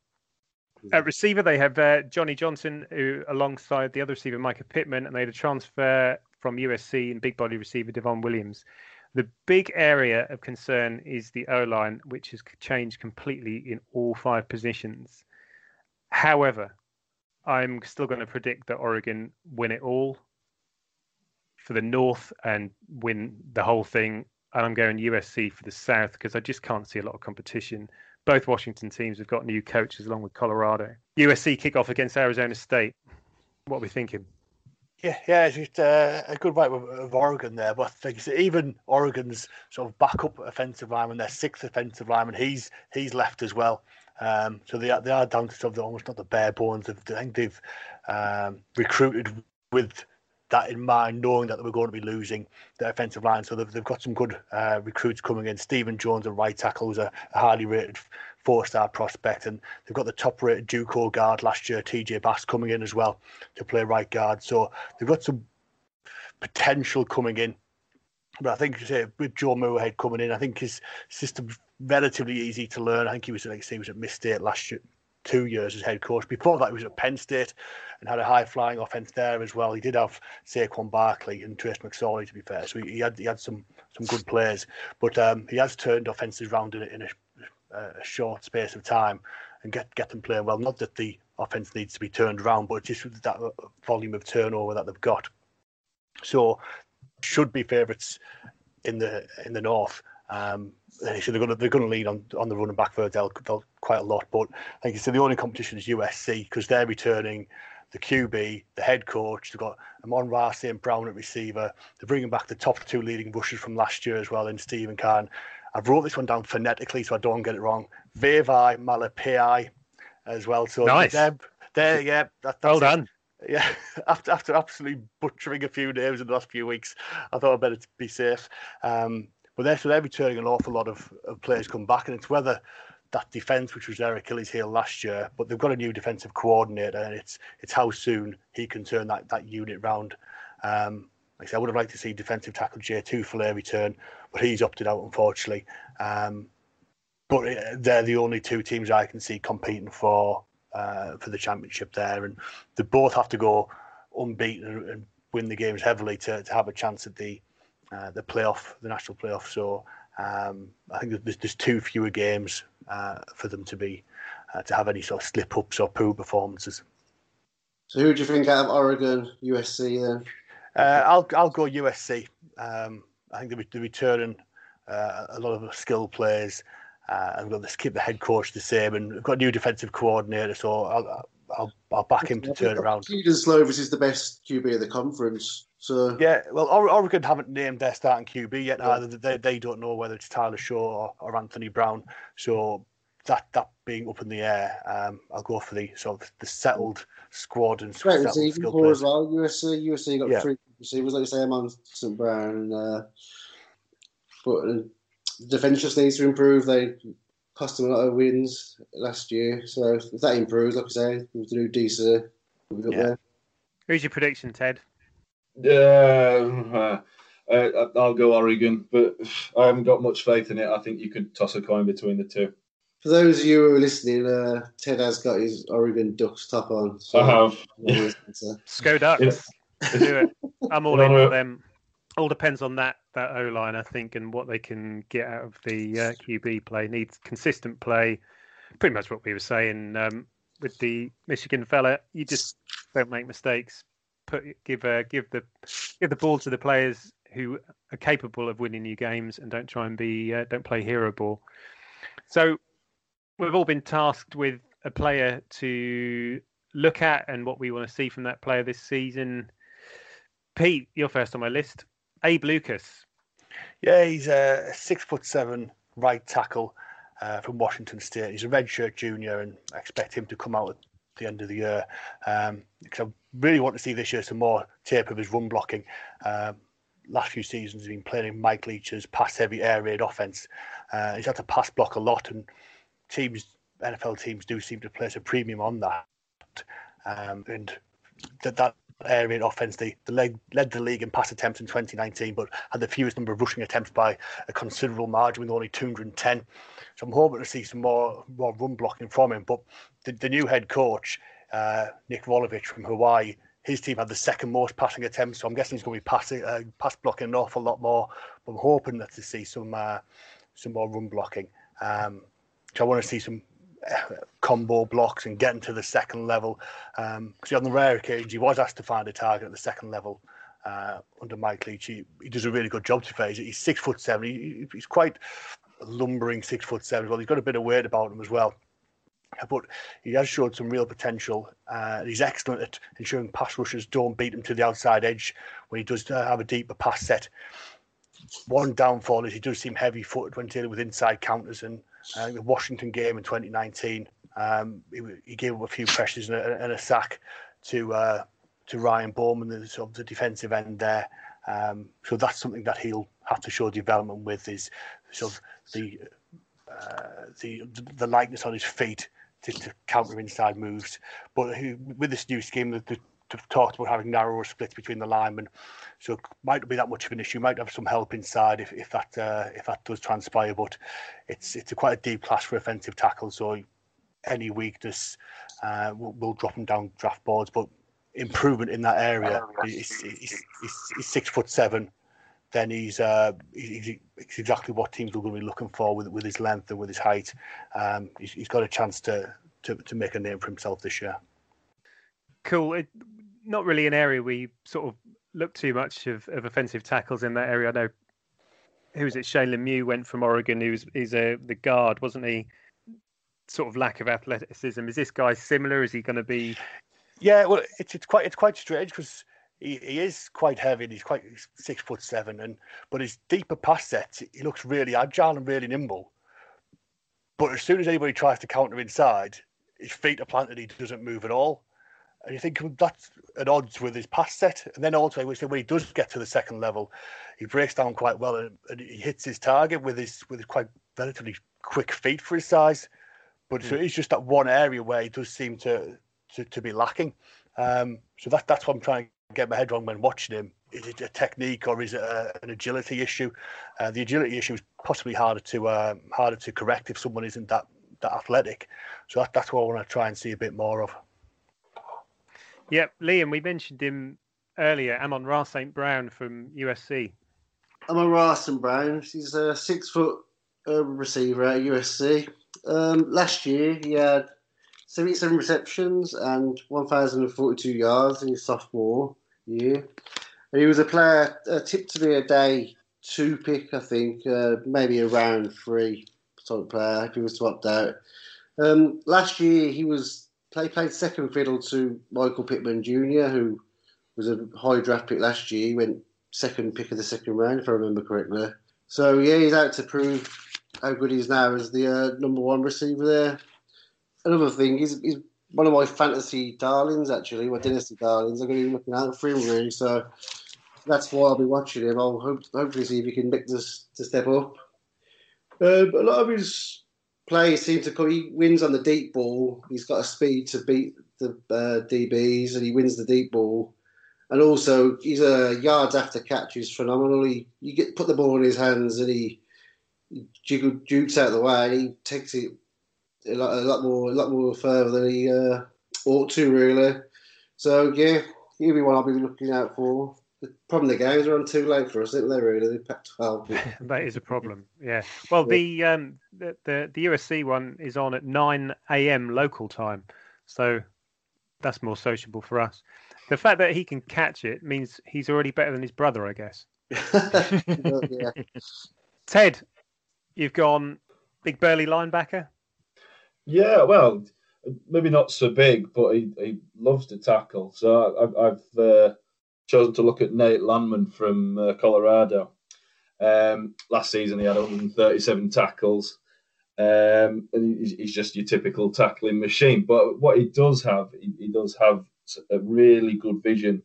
At receiver, they have uh, Johnny Johnson, who alongside the other receiver, Mycah Pittman, and they had a transfer from USC and big body receiver Devon Williams. The big area of concern is the O line, which has changed completely in all five positions. However, I'm still going to predict that Oregon win it all for the North and win the whole thing. And I'm going USC for the South because I just can't see a lot of competition. Both Washington teams have got new coaches along with Colorado. USC kick off against Arizona State. What are we thinking? Yeah, yeah, it's just, uh, a good right of, Oregon there. But even Oregon's sort of backup offensive lineman, their sixth offensive lineman, he's he's left as well. Um, so they are, they are down to sort of almost not the bare bones. Of, I think they've um, recruited with that in mind, knowing that they were going to be losing the offensive line. So they've, they've got some good uh, recruits coming in. Stephen Jones, a right tackle, who's a, a highly rated four-star prospect, and they've got the top-rated JUCO guard last year, TJ Bass, coming in as well to play right guard. So they've got some potential coming in. But I think say, with Joe Moorhead coming in, I think his system's relatively easy to learn. I think he was like I say, he was at Miss State last year, two years as head coach. Before that, he was at Penn State and had a high flying offense there as well. He did have Saquon Barkley and Trace McSorley, to be fair. So he, he had he had some some good players, but um, he has turned offenses around in, a- in a, a short space of time and get get them playing well. Not that the offense needs to be turned around, but just with that volume of turnover that they've got. So should be favourites in the in the north. Um, they should- they're going to they're going to lean on on the running back for they'll quite a lot. But like you said, the only competition is USC because they're returning the QB, the head coach. They've got Amon Ra, St. Brown at receiver. They're bringing back the top two leading rushers from last year as well in Stephen Carr. I've wrote this one down phonetically so I don't get it wrong. Vavae Malepeai as well. So Nice. they're, they're yeah, that, that's Well it. Yeah, after after absolutely butchering a few names in the last few weeks, I thought I'd better be safe. Um, but they're so they're returning an awful lot of, of players come back, and it's whether that defense, which was their Achilles heel last year, but they've got a new defensive coordinator, and it's it's how soon he can turn that that unit round. Um, like I said, I would have liked to see defensive tackle Jay Tufele return, but he's opted out unfortunately. Um, but uh, they're the only two teams I can see competing for uh, for the championship there, and they both have to go unbeaten and, win the games heavily to, to have a chance at the uh, the playoff, the national playoff. So um, I think there's, there's too fewer games uh, for them to be uh, to have any sort of slip ups or poor performances. So who do you think out of Oregon, USC then? Uh, I'll I'll go USC. Um, I think they're, returning uh, a lot of skilled players. Uh, and got to keep the head coach the same, and we've got a new defensive coordinator, so I'll I'll, I'll back him to turn around. Slovis is the best QB of the conference. So yeah, well, Oregon haven't named their starting QB yet yeah. either. They, they don't know whether it's Tyler Shough or, or Anthony Brown. So that that being up in the air, um, I'll go for the sort of the settled squad and right, settled skill players. as well. USC, USC got yeah. three receivers, like you say, Amon St. Brown, and uh, but uh, defense just needs to improve. They cost them a lot of wins last year, so if that improves, like I say, with the new DC, we'll yeah. there. Who's your prediction, Ted? Uh, uh, I'll go Oregon, but I haven't got much faith in it. I think you could toss a coin between the two. For those of you who are listening, uh, Ted has got his Oregon Ducks top on. So I have. Go Ducks. do it. I'm all in on them. All depends on that that O line, I think, and what they can get out of the uh, QB play. Needs consistent play. Pretty much what we were saying um, with the Michigan fella. You just don't make mistakes. Put give uh, give the give the ball to the players who are capable of winning you games, and don't try and be uh, don't play hero ball. So we've all been tasked with a player to look at and what we want to see from that player this season. Pete, you're first on my list. Abe Lucas. Yeah, he's a six foot seven right tackle uh, from Washington State. He's a redshirt junior, and I expect him to come out at the end of the year. Um, because I really want to see this year some more tape of his run blocking. Um, last few seasons, he's been playing in Mike Leach's pass heavy air raid offense. Uh, he's had to pass block a lot, and teams, NFL teams, do seem to place a premium on that. Um, and that that air raid offense, they, they led, led the league in pass attempts in 2019, but had the fewest number of rushing attempts by a considerable margin with only 210. So I'm hoping to see some more, more run blocking from him. But the, the new head coach, uh, Nick Rolovich from Hawaii, his team had the second most passing attempts, so I'm guessing he's going to be passing, uh, pass blocking an awful lot more. But I'm hoping that to see some uh, some more run blocking. Um, so I want to see some combo blocks and getting to the second level. Because um, on the rare occasions he was asked to find a target at the second level uh, under Mike Leach. He, he, does a really good job to face. It. He's six foot seven. He, he's quite lumbering six foot seven. Well, he's got a bit of weight about him as well. But he has showed some real potential. Uh, he's excellent at ensuring pass rushers don't beat him to the outside edge when he does uh, have a deeper pass set. One downfall is he does seem heavy footed when dealing with inside counters and uh, the Washington game in 2019, um, he, he, gave up a few pressures and a, and a sack to uh, to Ryan Bowman, the sort of the defensive end there. Um, so that's something that he'll have to show development with is sort of the uh, the the lightness on his feet to, to counter inside moves. But he, with this new scheme, the, the talked about having narrower splits between the linemen, so it might not be that much of an issue. Might have some help inside if, if that uh, if that does transpire. But it's it's a quite a deep class for offensive tackle. So any weakness uh, will, will drop him down draft boards. But improvement in that area. He's, he's, he's, he's six foot seven. Then he's, uh, he's, exactly what teams are going to be looking for with with his length and with his height. Um, he's, he's got a chance to, to to make a name for himself this year. Cool. It, not really an area we sort of look too much of, of offensive tackles in that area. I know who was it? Shane Lemieux went from Oregon. Was he's a the guard, wasn't he? Sort of lack of athleticism. Is this guy similar? Is he going to be? Yeah, well, it's it's quite it's quite strange because he, he is quite heavy and he's quite he's six foot seven, and but his deeper pass sets, he looks really agile and really nimble. But as soon as anybody tries to counter inside, his feet are planted. He doesn't move at all. And you think that's at odds with his pass set. And then also, when he does get to the second level, he breaks down quite well and, and he hits his target with his with his quite relatively quick feet for his size. But mm. so hmm. it's just that one area where he does seem to to, to be lacking. Um, so that that's what I'm trying to get my head on when watching him. Is it a technique or is it a, an agility issue? Uh, the agility issue is possibly harder to um, harder to correct if someone isn't that that athletic. So that, that's what I want to try and see a bit more of. Yep, Liam, we mentioned him earlier, Amon-Ra St. Brown from USC. Amon-Ra St. Brown. He's a six foot uh, receiver at USC. Um, last year, he had 77 receptions and 1,042 yards in his sophomore year. And he was a player uh, tipped to be a day two pick, I think, uh, maybe a round three type player if he was opt out. Um, last year, he was play, played second fiddle to Michael Pittman Jr., who was a high draft pick last year. He went second pick of the second round, if I remember correctly. So, yeah, he's out to prove how good he is now as the uh, number one receiver there. Another thing, he's, he's one of my fantasy darlings, actually, my dynasty darlings. I'm going to be looking out for him, really. So, that's why I'll be watching him. I'll hope, hopefully see if he can make this to step up. Uh, a lot of his plays seems to come. He wins on the deep ball. He's got a speed to beat the uh, DBs, and he wins the deep ball. And also, he's a yards after catch is phenomenal. He you get put the ball in his hands, and he, he jiggle jukes out of the way, and he takes it a lot, a lot more, a lot more further than he uh, ought to, really. So yeah, he'll be one I'll be looking out for. The problem the games are on too late for us, isn't they? Really, the Pac-12. that is a problem. Yeah. Well, the um, the, the the USC one is on at nine a.m. local time, so that's more sociable for us. The fact that he can catch it means he's already better than his brother, I guess. yeah. Ted, you've gone big burly linebacker. Yeah, well, maybe not so big, but he, he loves to tackle. So I, I've uh, chosen to look at Nate Landman from uh, Colorado. Um, last season, he had 137 tackles. Um, and he's, he's, just your typical tackling machine. But what he does have, he, he does have a really good vision,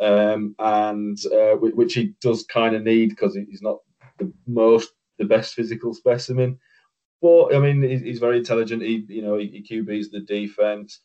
um, and uh, which he does kind of need because he's not the most, the best physical specimen. But I mean, he's, very intelligent. He, you know, he, he QBs the defense,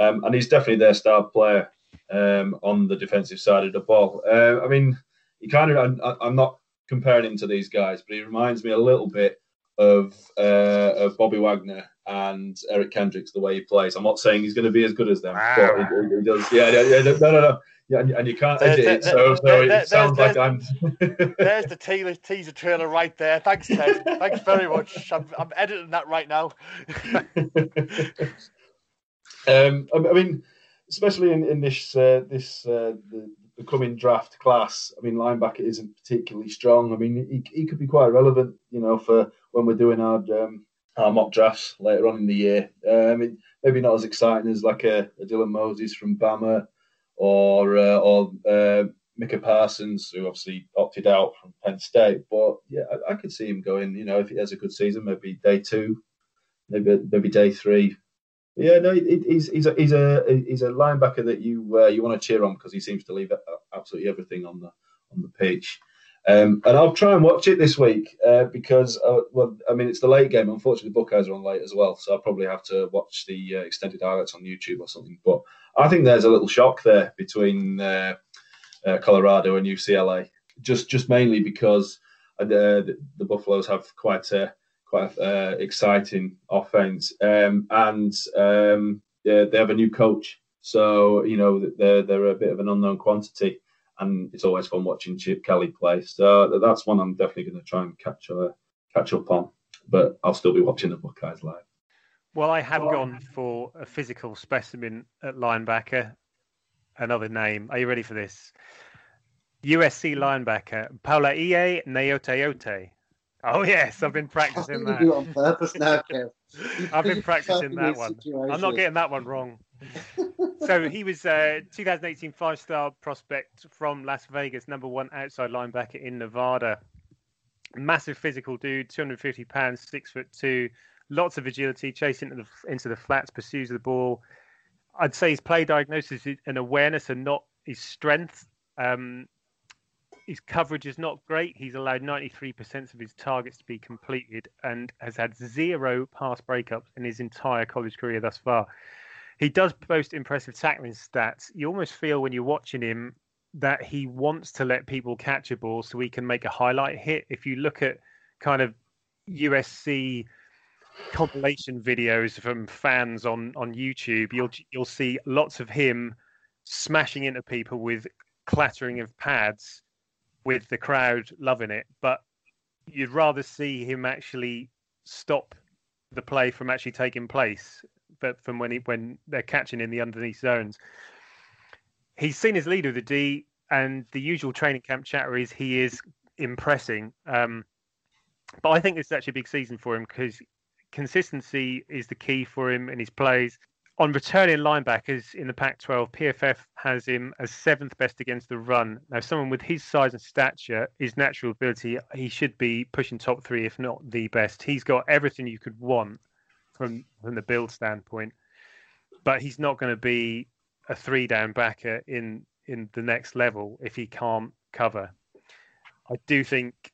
um, and he's definitely their star player um, on the defensive side of the ball. Uh, I mean, he kind of, I, I'm not comparing him to these guys, but he reminds me a little bit of uh, of Bobby Wagner and Eric Kendricks the way he plays. I'm not saying he's going to be as good as them, wow. but he, he, does. Yeah, yeah, no, no, no. Yeah, and, and you can't edit it, so, so it sounds like I'm. there's the teaser, teaser trailer right there. Thanks, Ted. Thanks very much. I'm, I'm editing that right now. um, I mean, especially in, in this uh, this uh, the, the, coming draft class. I mean, linebacker isn't particularly strong. I mean, he, he could be quite relevant, you know, for when we're doing our um, our mock drafts later on in the year. Uh, I mean, maybe not as exciting as like a, a Dylan Moses from Bama or uh, or uh, Micah Parsons, who obviously opted out from Penn State. But yeah, I, I could see him going. You know, if he has a good season, maybe day two, maybe maybe day three yeah, no, he's he's a he's a he's a linebacker that you uh, you want to cheer on because he seems to leave absolutely everything on the on the pitch. Um, and I'll try and watch it this week uh, because, uh, well, I mean, it's the late game. Unfortunately, the Buckeyes are on late as well, so I'll probably have to watch the uh, extended highlights on YouTube or something. But I think there's a little shock there between uh, uh, Colorado and UCLA, just just mainly because the, the Buffaloes have quite a quite uh, exciting offense, um, and um, they have a new coach. So you know they're they're a bit of an unknown quantity, and it's always fun watching Chip Kelly play. So that's one I'm definitely going to try and catch uh, catch up on. But I'll still be watching the Buckeyes live. Well, I have gone for a physical specimen at linebacker. Another name. Are you ready for this? USC linebacker Palaie Gaoteote. Oh yes, I've been practicing that. You on purpose now, Kev. I've been practicing that one. Situation. I'm not getting that one wrong. so he was a 2018 five-star prospect from Las Vegas, number one outside linebacker in Nevada. Massive physical dude, 250 pounds, six foot two, lots of agility, chasing into the, into the flats, pursues the ball. I'd say his play diagnosis is an awareness and not his strength. Um, his coverage is not great. He's allowed 93% of his targets to be completed and has had zero pass breakups in his entire college career thus far. He does boast impressive tackling stats. You almost feel when you're watching him that he wants to let people catch a ball so he can make a highlight hit. If you look at kind of USC compilation videos from fans on on YouTube, you'll you'll see lots of him smashing into people with clattering of pads with the crowd loving it, but you'd rather see him actually stop the play from actually taking place, but from when he, when they're catching in the underneath zones. He's seen as leader the D, and the usual training camp chatter is he is impressing. Um, but I think it's actually a big season for him because consistency is the key for him in his plays. On returning linebackers in the Pac 12, PFF has him as seventh best against the run. Now, someone with his size and stature, his natural ability, he should be pushing top three, if not the best. He's got everything you could want from, from the build standpoint, but he's not going to be a three down backer in, in the next level if he can't cover. I do think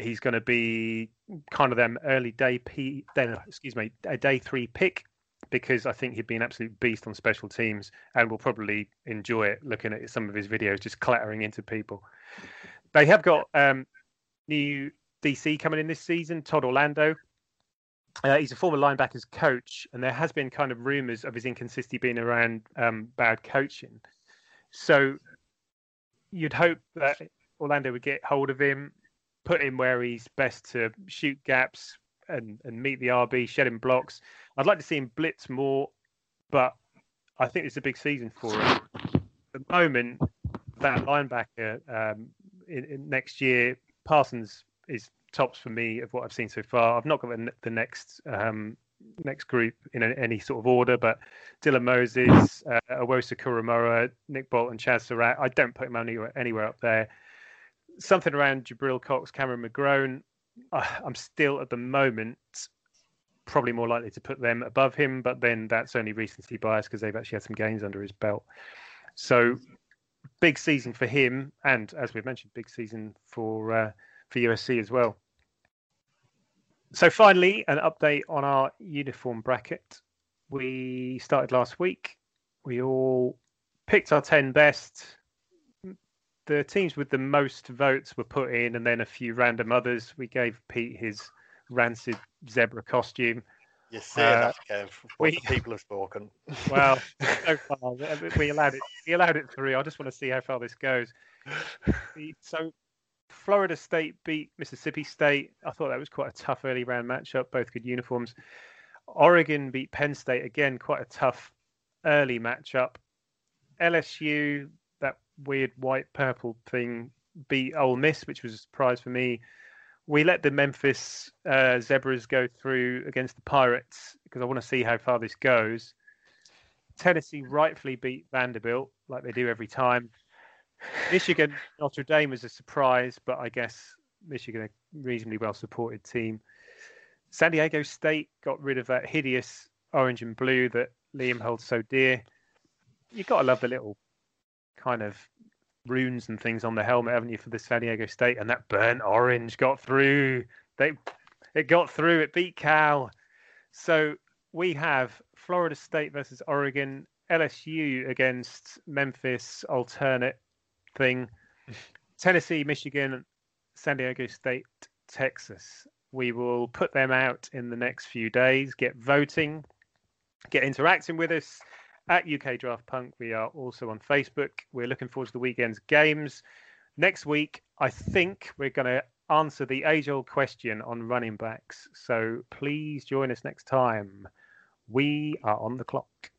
he's going to be kind of them early day P, then excuse me, a day three pick because I think he'd be an absolute beast on special teams and will probably enjoy it looking at some of his videos just clattering into people. They have got um, new DC coming in this season, Todd Orlando. Uh, he's a former linebackers coach, and there has been kind of rumours of his inconsistency being around um, bad coaching. So you'd hope that Orlando would get hold of him, put him where he's best to shoot gaps and, and meet the RB, shedding blocks. I'd like to see him blitz more, but I think it's a big season for him. At the moment, that linebacker um, in, in next year, Parsons is tops for me of what I've seen so far. I've not got the, next um, next group in any sort of order, but Dylan Moses, uh, Owusu Koramoah, Nick Bolton, Chazz Surratt, I don't put him anywhere, anywhere up there something around Jabril Cox, Cameron McGrone. Uh, I'm still at the moment probably more likely to put them above him, but then that's only recency bias because they've actually had some gains under his belt. So big season for him, and as we've mentioned, big season for uh, for USC as well. So finally, an update on our uniform bracket. We started last week. We all picked our ten best the teams with the most votes were put in, and then a few random others. We gave Pete his rancid zebra costume. You say uh, that, Kev. What we, people have spoken. Well, so far we allowed it. We allowed it through. I just want to see how far this goes. So, Florida State beat Mississippi State. I thought that was quite a tough early round matchup. Both good uniforms. Oregon beat Penn State again. Quite a tough early matchup. LSU weird white purple thing beat Ole Miss, which was a surprise for me. We let the Memphis uh, Zebras go through against the Pirates because I want to see how far this goes. Tennessee rightfully beat Vanderbilt like they do every time. Michigan Notre Dame was a surprise, but I guess Michigan a reasonably well supported team. San Diego State got rid of that hideous orange and blue that Liam holds so dear. You've got to love the little kind of runes and things on the helmet, haven't you, for the San Diego State? And that burnt orange got through. They it got through. It beat Cal. So we have Florida State versus Oregon, LSU against Memphis, alternate thing, Tennessee, Michigan, San Diego State, Texas. We will put them out in the next few days. Get voting, get interacting with us at UK Draft Punk. We are also on Facebook. We're looking forward to the weekend's games. Next week, I think we're going to answer the age old question on running backs. So please join us next time. We are on the clock.